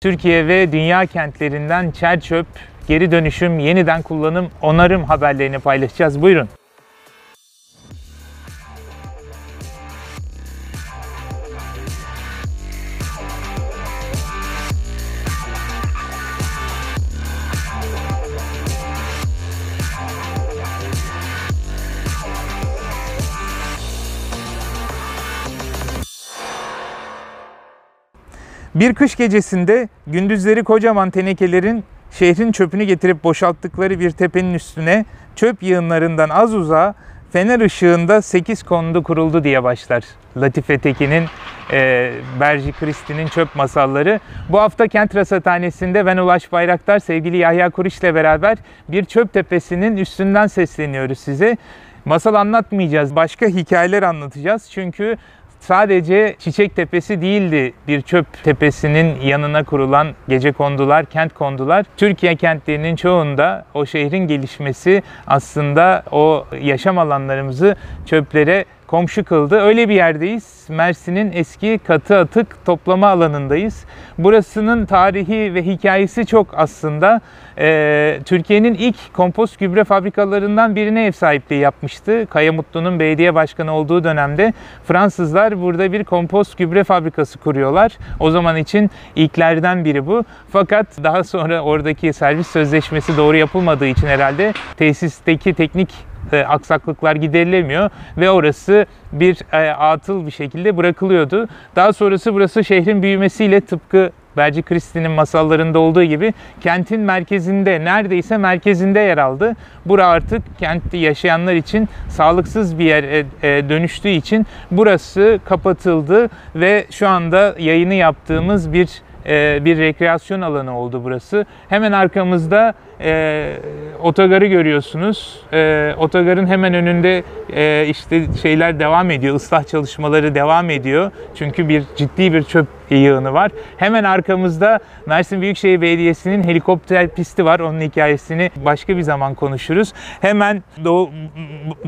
Türkiye ve dünya kentlerinden çer çöp, geri dönüşüm, yeniden kullanım, onarım haberlerini paylaşacağız. Buyurun. Bir kış gecesinde gündüzleri kocaman tenekelerin şehrin çöpünü getirip boşalttıkları bir tepenin üstüne çöp yığınlarından az uzağa fener ışığında 8 kondu kuruldu diye başlar. Latife Tekin'in e, Berci Kristi'nin çöp masalları. Bu hafta Kent Rasathanesi'nde ben Ulaş Bayraktar, sevgili Yahya Kuriş ile beraber bir çöp tepesinin üstünden sesleniyoruz size. Masal anlatmayacağız, başka hikayeler anlatacağız. Çünkü sadece Çiçek Tepesi değildi bir çöp tepesinin yanına kurulan gece kondular, kent kondular. Türkiye kentlerinin çoğunda o şehrin gelişmesi aslında o yaşam alanlarımızı çöplere komşu kıldı. Öyle bir yerdeyiz. Mersin'in eski katı atık toplama alanındayız. Burasının tarihi ve hikayesi çok aslında. Ee, Türkiye'nin ilk kompost gübre fabrikalarından birine ev sahipliği yapmıştı. Kaya Mutlu'nun belediye başkanı olduğu dönemde Fransızlar burada bir kompost gübre fabrikası kuruyorlar. O zaman için ilklerden biri bu. Fakat daha sonra oradaki servis sözleşmesi doğru yapılmadığı için herhalde tesisteki teknik e, aksaklıklar giderilemiyor ve orası bir e, atıl bir şekilde bırakılıyordu. Daha sonrası burası şehrin büyümesiyle tıpkı Berci Kristi'nin masallarında olduğu gibi kentin merkezinde, neredeyse merkezinde yer aldı. Bura artık kentte yaşayanlar için sağlıksız bir yer dönüştüğü için burası kapatıldı ve şu anda yayını yaptığımız bir bir rekreasyon alanı oldu burası. Hemen arkamızda e, otogarı görüyorsunuz. E, otogarın hemen önünde e, işte şeyler devam ediyor, ıslah çalışmaları devam ediyor. Çünkü bir ciddi bir çöp yığını var. Hemen arkamızda Mersin Büyükşehir Belediyesi'nin helikopter pisti var. Onun hikayesini başka bir zaman konuşuruz. Hemen doğu,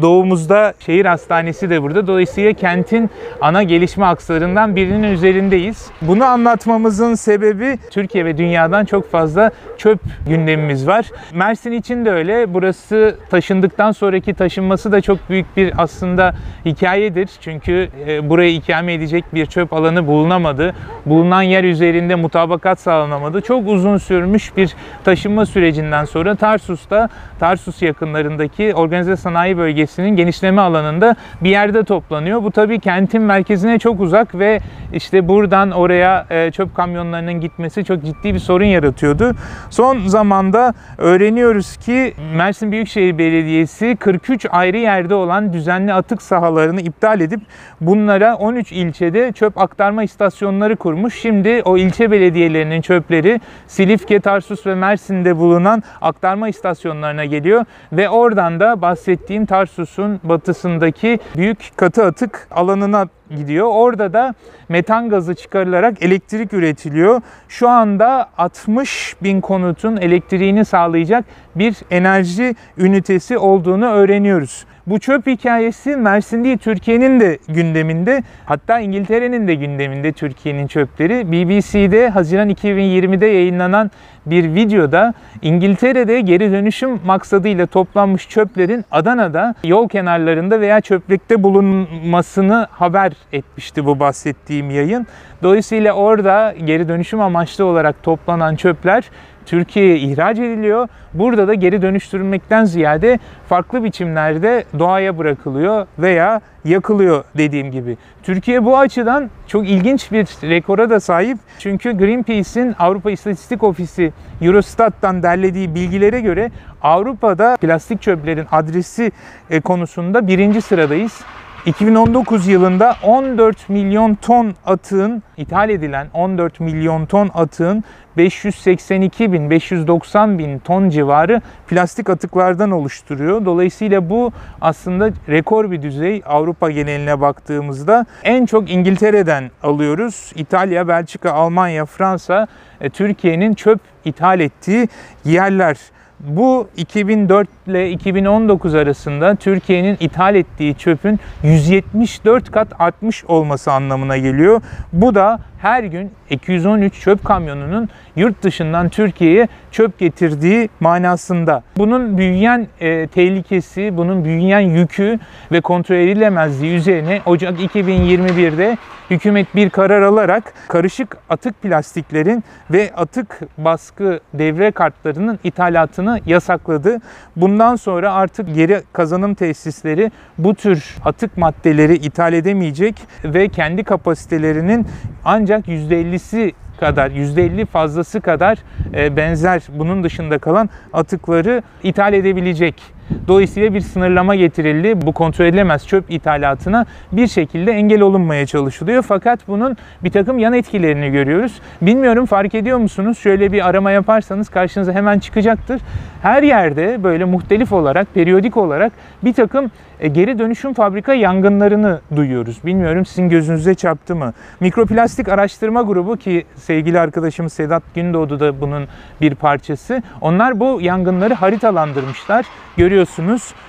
doğumuzda şehir hastanesi de burada. Dolayısıyla kentin ana gelişme akslarından birinin üzerindeyiz. Bunu anlatmamızın sebebi Türkiye ve dünyadan çok fazla çöp gündemimiz var. Mersin için de öyle. Burası taşındıktan sonraki taşınması da çok büyük bir aslında hikayedir. Çünkü e, burayı ikame edecek bir çöp alanı bulunamadı. Bulunan yer üzerinde mutabakat sağlanamadı. Çok uzun sürmüş bir taşınma sürecinden sonra Tarsus'ta, Tarsus yakınlarındaki organize sanayi bölgesinin genişleme alanında bir yerde toplanıyor. Bu tabii kentin merkezine çok uzak ve işte buradan oraya e, çöp kamyonlarının gitmesi çok ciddi bir sorun yaratıyordu. Son zamanda öğreniyoruz ki Mersin Büyükşehir Belediyesi 43 ayrı yerde olan düzenli atık sahalarını iptal edip bunlara 13 ilçede çöp aktarma istasyonları kurmuş. Şimdi o ilçe belediyelerinin çöpleri Silifke, Tarsus ve Mersin'de bulunan aktarma istasyonlarına geliyor ve oradan da bahsettiğim Tarsus'un batısındaki büyük katı atık alanına gidiyor. Orada da metan gazı çıkarılarak elektrik üretiliyor. Şu anda 60 bin konutun elektriğini sağlayacak bir enerji ünitesi olduğunu öğreniyoruz. Bu çöp hikayesi Mersin değil Türkiye'nin de gündeminde. Hatta İngiltere'nin de gündeminde Türkiye'nin çöpleri. BBC'de Haziran 2020'de yayınlanan bir videoda İngiltere'de geri dönüşüm maksadıyla toplanmış çöplerin Adana'da yol kenarlarında veya çöplükte bulunmasını haber etmişti bu bahsettiğim yayın. Dolayısıyla orada geri dönüşüm amaçlı olarak toplanan çöpler Türkiye'ye ihraç ediliyor. Burada da geri dönüştürülmekten ziyade farklı biçimlerde doğaya bırakılıyor veya yakılıyor dediğim gibi. Türkiye bu açıdan çok ilginç bir rekora da sahip. Çünkü Greenpeace'in Avrupa İstatistik Ofisi Eurostat'tan derlediği bilgilere göre Avrupa'da plastik çöplerin adresi e, konusunda birinci sıradayız. 2019 yılında 14 milyon ton atığın ithal edilen 14 milyon ton atığın 582 bin 590 bin ton civarı plastik atıklardan oluşturuyor. Dolayısıyla bu aslında rekor bir düzey Avrupa geneline baktığımızda en çok İngiltere'den alıyoruz. İtalya, Belçika, Almanya, Fransa e, Türkiye'nin çöp ithal ettiği yerler. Bu 2004 ile 2019 arasında Türkiye'nin ithal ettiği çöpün 174 kat artmış olması anlamına geliyor. Bu da her gün 213 çöp kamyonunun yurt dışından Türkiye'ye çöp getirdiği manasında. Bunun büyüyen e, tehlikesi, bunun büyüyen yükü ve kontrol edilemezliği üzerine Ocak 2021'de hükümet bir karar alarak karışık atık plastiklerin ve atık baskı devre kartlarının ithalatını yasakladı. Bundan sonra artık geri kazanım tesisleri bu tür atık maddeleri ithal edemeyecek ve kendi kapasitelerinin ancak %50'si kadar %50 fazlası kadar e, benzer bunun dışında kalan atıkları ithal edebilecek. Dolayısıyla bir sınırlama getirildi. Bu kontrol edilemez çöp ithalatına bir şekilde engel olunmaya çalışılıyor. Fakat bunun bir takım yan etkilerini görüyoruz. Bilmiyorum fark ediyor musunuz? Şöyle bir arama yaparsanız karşınıza hemen çıkacaktır. Her yerde böyle muhtelif olarak, periyodik olarak bir takım e, geri dönüşüm fabrika yangınlarını duyuyoruz. Bilmiyorum sizin gözünüze çarptı mı? Mikroplastik Araştırma Grubu ki sevgili arkadaşımız Sedat Gündoğdu da bunun bir parçası. Onlar bu yangınları haritalandırmışlar. Görüyorsunuz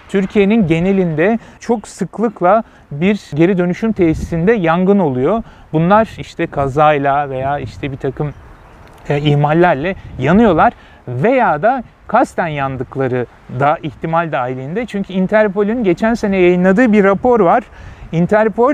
Türkiye'nin genelinde çok sıklıkla bir geri dönüşüm tesisinde yangın oluyor. Bunlar işte kazayla veya işte bir takım e, ihmallerle yanıyorlar veya da kasten yandıkları da ihtimal dahilinde. Çünkü Interpol'ün geçen sene yayınladığı bir rapor var. Interpol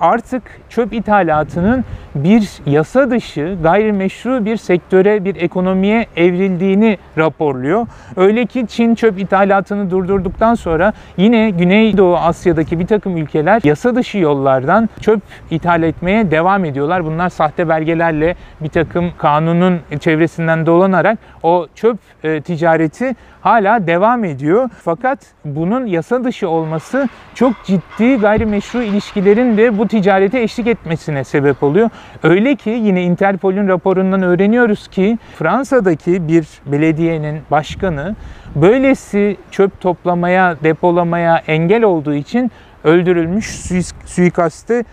artık çöp ithalatının bir yasa dışı, gayrimeşru bir sektöre, bir ekonomiye evrildiğini raporluyor. Öyle ki Çin çöp ithalatını durdurduktan sonra yine Güneydoğu Asya'daki bir takım ülkeler yasa dışı yollardan çöp ithal etmeye devam ediyorlar. Bunlar sahte belgelerle bir takım kanunun çevresinden dolanarak o çöp e, ticareti hala devam ediyor. Fakat bunun yasa dışı olması çok ciddi gayrimeşru ilişkilerin de bu ticarete eşlik etmesine sebep oluyor. Öyle ki yine Interpol'ün raporundan öğreniyoruz ki Fransa'daki bir belediyenin başkanı böylesi çöp toplamaya, depolamaya engel olduğu için öldürülmüş, suikaste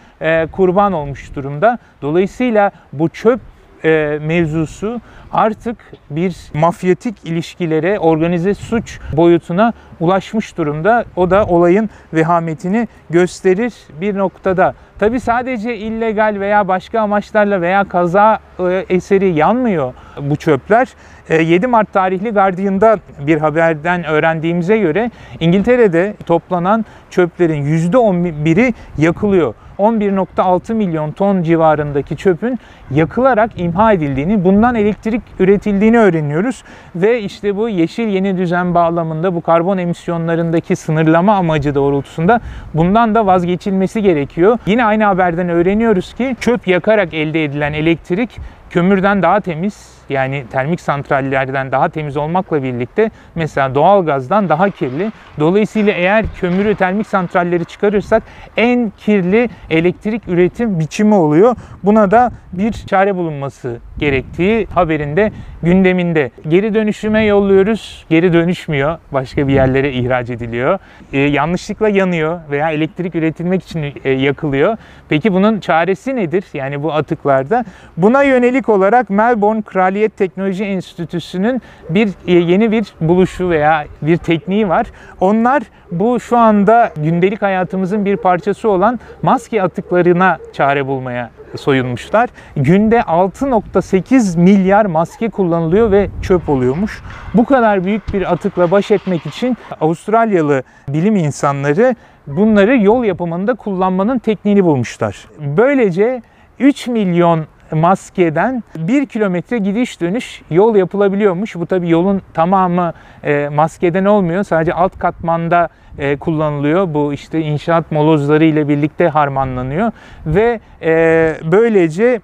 kurban olmuş durumda. Dolayısıyla bu çöp e, mevzusu artık bir mafyatik ilişkilere, organize suç boyutuna ulaşmış durumda. O da olayın vehametini gösterir bir noktada. Tabi sadece illegal veya başka amaçlarla veya kaza e, eseri yanmıyor bu çöpler. 7 e, Mart tarihli Guardian'da bir haberden öğrendiğimize göre İngiltere'de toplanan çöplerin %11'i yakılıyor. 11.6 milyon ton civarındaki çöpün yakılarak imha edildiğini, bundan elektrik üretildiğini öğreniyoruz. Ve işte bu yeşil yeni düzen bağlamında bu karbon emisyonlarındaki sınırlama amacı doğrultusunda bundan da vazgeçilmesi gerekiyor. Yine aynı haberden öğreniyoruz ki çöp yakarak elde edilen elektrik kömürden daha temiz yani termik santrallerden daha temiz olmakla birlikte mesela doğalgazdan daha kirli. Dolayısıyla eğer kömürü termik santralleri çıkarırsak en kirli elektrik üretim biçimi oluyor. Buna da bir çare bulunması gerektiği haberinde gündeminde. Geri dönüşüme yolluyoruz. Geri dönüşmüyor. Başka bir yerlere ihraç ediliyor. Ee, yanlışlıkla yanıyor veya elektrik üretilmek için e, yakılıyor. Peki bunun çaresi nedir? Yani bu atıklarda. Buna yönelik olarak Melbourne Kraliyet Teknoloji Enstitüsü'nün bir e, yeni bir buluşu veya bir tekniği var. Onlar bu şu anda gündelik hayatımızın bir parçası olan maske atıklarına çare bulmaya soyunmuşlar. Günde 6.8 milyar maske kullanılıyor ve çöp oluyormuş. Bu kadar büyük bir atıkla baş etmek için Avustralyalı bilim insanları bunları yol yapımında kullanmanın tekniğini bulmuşlar. Böylece 3 milyon maskeden 1 kilometre gidiş dönüş yol yapılabiliyormuş. Bu tabi yolun tamamı e, maskeden olmuyor. Sadece alt katmanda e, kullanılıyor. Bu işte inşaat molozları ile birlikte harmanlanıyor ve e, böylece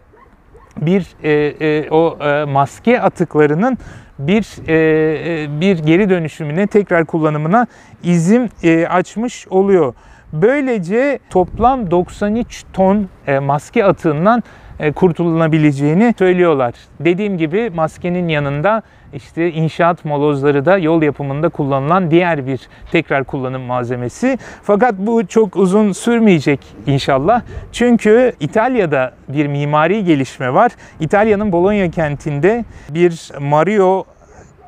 bir e, o maske atıklarının bir bir geri dönüşümüne tekrar kullanımına izin açmış oluyor. Böylece toplam 93 ton maske atığından kurtulunabileceğini söylüyorlar. Dediğim gibi maskenin yanında işte inşaat molozları da yol yapımında kullanılan diğer bir tekrar kullanım malzemesi. Fakat bu çok uzun sürmeyecek inşallah. Çünkü İtalya'da bir mimari gelişme var. İtalya'nın Bologna kentinde bir Mario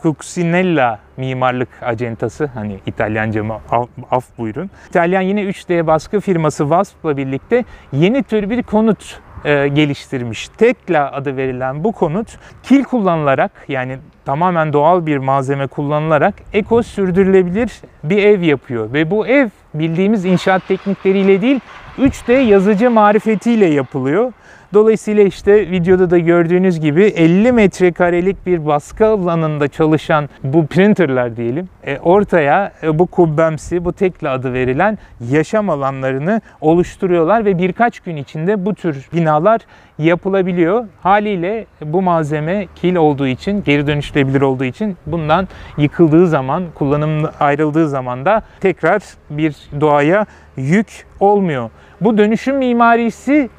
Cuccinella mimarlık acentası hani İtalyanca mı af, af buyurun. İtalyan yine 3D baskı firması Wasp'la birlikte yeni tür bir konut e, geliştirmiş. Tekla adı verilen bu konut kil kullanılarak yani tamamen doğal bir malzeme kullanılarak eko sürdürülebilir bir ev yapıyor. Ve bu ev bildiğimiz inşaat teknikleriyle değil 3D yazıcı marifetiyle yapılıyor. Dolayısıyla işte videoda da gördüğünüz gibi 50 metrekarelik bir baskı alanında çalışan bu printerlar diyelim e, ortaya e, bu kubbemsi, bu tekli adı verilen yaşam alanlarını oluşturuyorlar ve birkaç gün içinde bu tür binalar yapılabiliyor. Haliyle bu malzeme kil olduğu için, geri dönüştürülebilir olduğu için bundan yıkıldığı zaman, kullanım ayrıldığı zaman da tekrar bir doğaya yük olmuyor. Bu dönüşüm mimarisi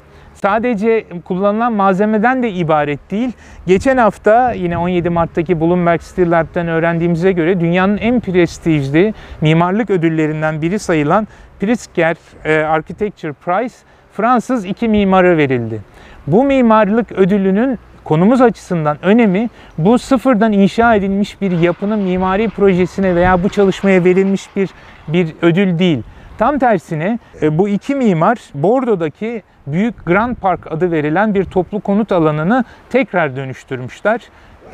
sadece kullanılan malzemeden de ibaret değil. Geçen hafta yine 17 Mart'taki Bloomberg Steel Lab'den öğrendiğimize göre dünyanın en prestijli mimarlık ödüllerinden biri sayılan Pritzker e, Architecture Prize Fransız iki mimara verildi. Bu mimarlık ödülünün konumuz açısından önemi bu sıfırdan inşa edilmiş bir yapının mimari projesine veya bu çalışmaya verilmiş bir bir ödül değil. Tam tersine e, bu iki mimar Bordo'daki Büyük Grand Park adı verilen bir toplu konut alanını tekrar dönüştürmüşler.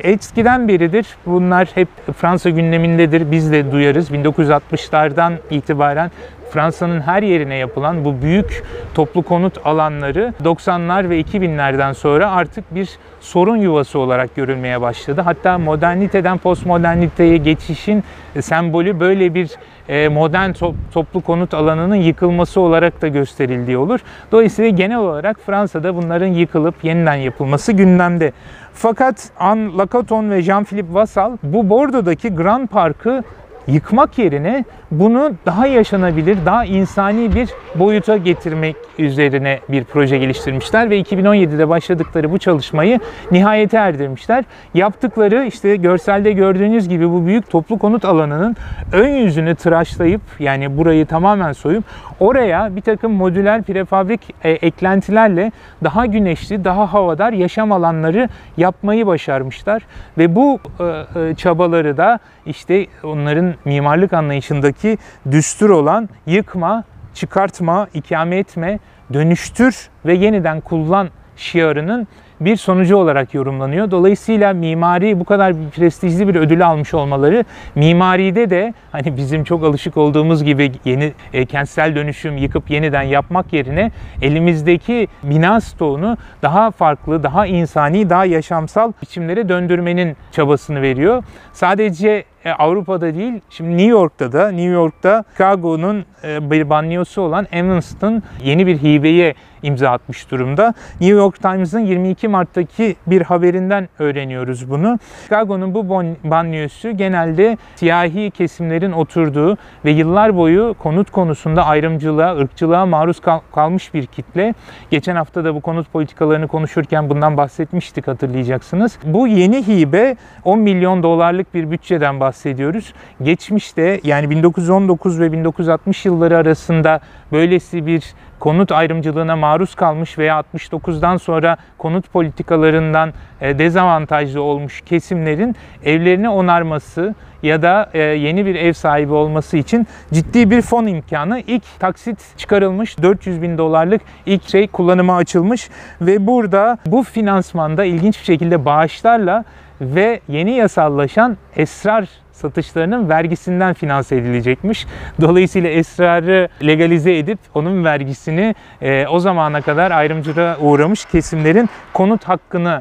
Eskiden beridir bunlar hep Fransa gündemindedir. Biz de duyarız. 1960'lardan itibaren Fransa'nın her yerine yapılan bu büyük toplu konut alanları 90'lar ve 2000'lerden sonra artık bir sorun yuvası olarak görülmeye başladı. Hatta moderniteden postmoderniteye geçişin sembolü böyle bir e, modern toplu konut alanının yıkılması olarak da gösterildiği olur. Dolayısıyla genel olarak Fransa'da bunların yıkılıp yeniden yapılması gündemde. Fakat Anne Lacaton ve Jean-Philippe Vassal bu Bordeaux'daki Grand Park'ı yıkmak yerine bunu daha yaşanabilir, daha insani bir boyuta getirmek üzerine bir proje geliştirmişler ve 2017'de başladıkları bu çalışmayı nihayete erdirmişler. Yaptıkları işte görselde gördüğünüz gibi bu büyük toplu konut alanının ön yüzünü tıraşlayıp yani burayı tamamen soyup oraya bir takım modüler prefabrik e, eklentilerle daha güneşli, daha havadar yaşam alanları yapmayı başarmışlar. Ve bu e, e, çabaları da işte onların mimarlık anlayışındaki düstur olan yıkma, çıkartma, ikame etme, dönüştür ve yeniden kullan şiarının bir sonucu olarak yorumlanıyor. Dolayısıyla mimari bu kadar prestijli bir ödül almış olmaları mimaride de hani bizim çok alışık olduğumuz gibi yeni e, kentsel dönüşüm yıkıp yeniden yapmak yerine elimizdeki bina stoğunu daha farklı, daha insani, daha yaşamsal biçimlere döndürmenin çabasını veriyor. Sadece e, Avrupa'da değil, şimdi New York'ta da, New York'ta Chicago'nun e, bir banyosu olan Evanston yeni bir hibeye imza atmış durumda. New York Times'ın 22 Mart'taki bir haberinden öğreniyoruz bunu. Chicago'nun bu banyosu genelde siyahi kesimlerin oturduğu ve yıllar boyu konut konusunda ayrımcılığa, ırkçılığa maruz kal- kalmış bir kitle. Geçen hafta da bu konut politikalarını konuşurken bundan bahsetmiştik hatırlayacaksınız. Bu yeni hibe 10 milyon dolarlık bir bütçeden bahsediyoruz. Geçmişte yani 1919 ve 1960 yılları arasında böylesi bir konut ayrımcılığına maruz kalmış veya 69'dan sonra konut politikalarından e, dezavantajlı olmuş kesimlerin evlerini onarması ya da e, yeni bir ev sahibi olması için ciddi bir fon imkanı. ilk taksit çıkarılmış 400 bin dolarlık ilk şey kullanıma açılmış ve burada bu finansmanda ilginç bir şekilde bağışlarla ve yeni yasallaşan esrar satışlarının vergisinden finanse edilecekmiş. Dolayısıyla esrarı legalize edip onun vergisini e, o zamana kadar ayrımcılığa uğramış kesimlerin konut hakkını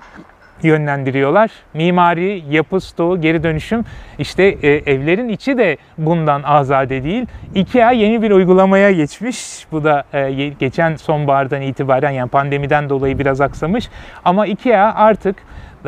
yönlendiriyorlar. Mimari, yapı stoğu, geri dönüşüm işte e, evlerin içi de bundan azade değil. IKEA yeni bir uygulamaya geçmiş. Bu da e, geçen sonbahardan itibaren yani pandemiden dolayı biraz aksamış. Ama IKEA artık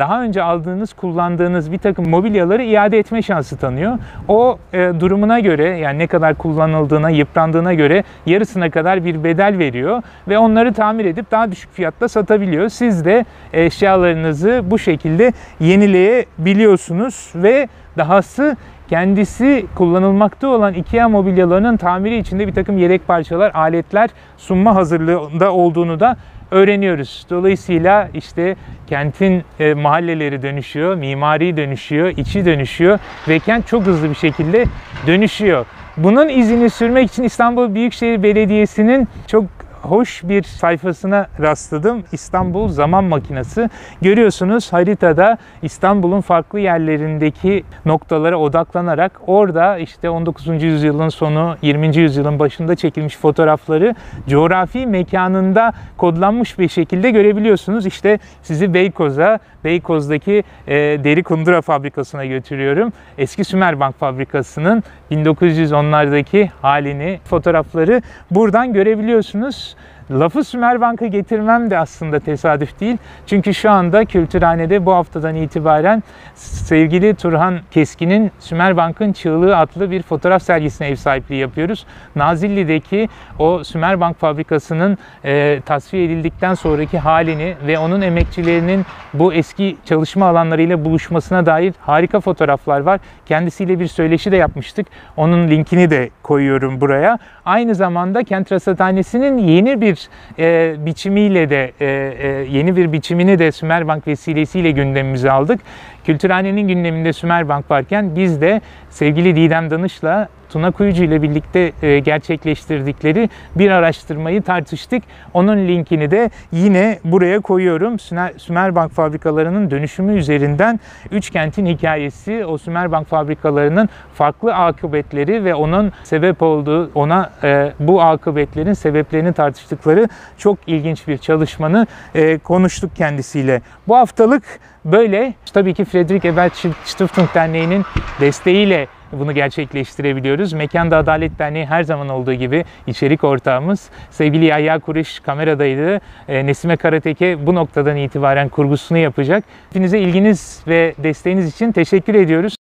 daha önce aldığınız, kullandığınız bir takım mobilyaları iade etme şansı tanıyor. O e, durumuna göre yani ne kadar kullanıldığına, yıprandığına göre yarısına kadar bir bedel veriyor ve onları tamir edip daha düşük fiyatta satabiliyor. Siz de eşyalarınızı bu şekilde yenileyebiliyorsunuz ve dahası kendisi kullanılmakta olan IKEA mobilyalarının tamiri içinde bir takım yedek parçalar, aletler sunma hazırlığında olduğunu da öğreniyoruz. Dolayısıyla işte kentin e, mahalleleri dönüşüyor, mimari dönüşüyor, içi dönüşüyor ve kent çok hızlı bir şekilde dönüşüyor. Bunun izini sürmek için İstanbul Büyükşehir Belediyesi'nin çok hoş bir sayfasına rastladım. İstanbul Zaman Makinesi. Görüyorsunuz haritada İstanbul'un farklı yerlerindeki noktalara odaklanarak orada işte 19. yüzyılın sonu 20. yüzyılın başında çekilmiş fotoğrafları coğrafi mekanında kodlanmış bir şekilde görebiliyorsunuz. İşte sizi Beykoz'a, Beykoz'daki e, deri kundura fabrikasına götürüyorum. Eski Sümerbank fabrikasının 1910'lardaki halini, fotoğrafları buradan görebiliyorsunuz. Lafı Sümerbank'a getirmem de aslında tesadüf değil. Çünkü şu anda Kültürhane'de bu haftadan itibaren sevgili Turhan Keskin'in Sümerbank'ın Çığlığı adlı bir fotoğraf sergisine ev sahipliği yapıyoruz. Nazilli'deki o Sümerbank fabrikasının e, tasfiye edildikten sonraki halini ve onun emekçilerinin bu eski çalışma alanlarıyla buluşmasına dair harika fotoğraflar var. Kendisiyle bir söyleşi de yapmıştık. Onun linkini de koyuyorum buraya. Aynı zamanda Kent Rasathanesi'nin yeni bir e, biçimiyle de e, e, yeni bir biçimini de Sümerbank vesilesiyle gündemimize aldık. Kültürhanenin gündeminde Sümerbank varken biz de sevgili Didem Danış'la Tuna Kuyucu ile birlikte e, gerçekleştirdikleri bir araştırmayı tartıştık. Onun linkini de yine buraya koyuyorum. Sümer- Sümerbank fabrikalarının dönüşümü üzerinden üç kentin hikayesi, o Sümerbank fabrikalarının farklı akıbetleri ve onun sebep olduğu, ona e, bu akıbetlerin sebeplerini tartıştıkları çok ilginç bir çalışmanı e, konuştuk kendisiyle. Bu haftalık böyle. Tabii ki Friedrich Ebert Stiftung Derneği'nin desteğiyle bunu gerçekleştirebiliyoruz. Mekanda Adalet Derneği her zaman olduğu gibi içerik ortağımız. Sevgili Yahya Kureş kameradaydı. E, Nesime Karateke bu noktadan itibaren kurgusunu yapacak. Hepinize ilginiz ve desteğiniz için teşekkür ediyoruz.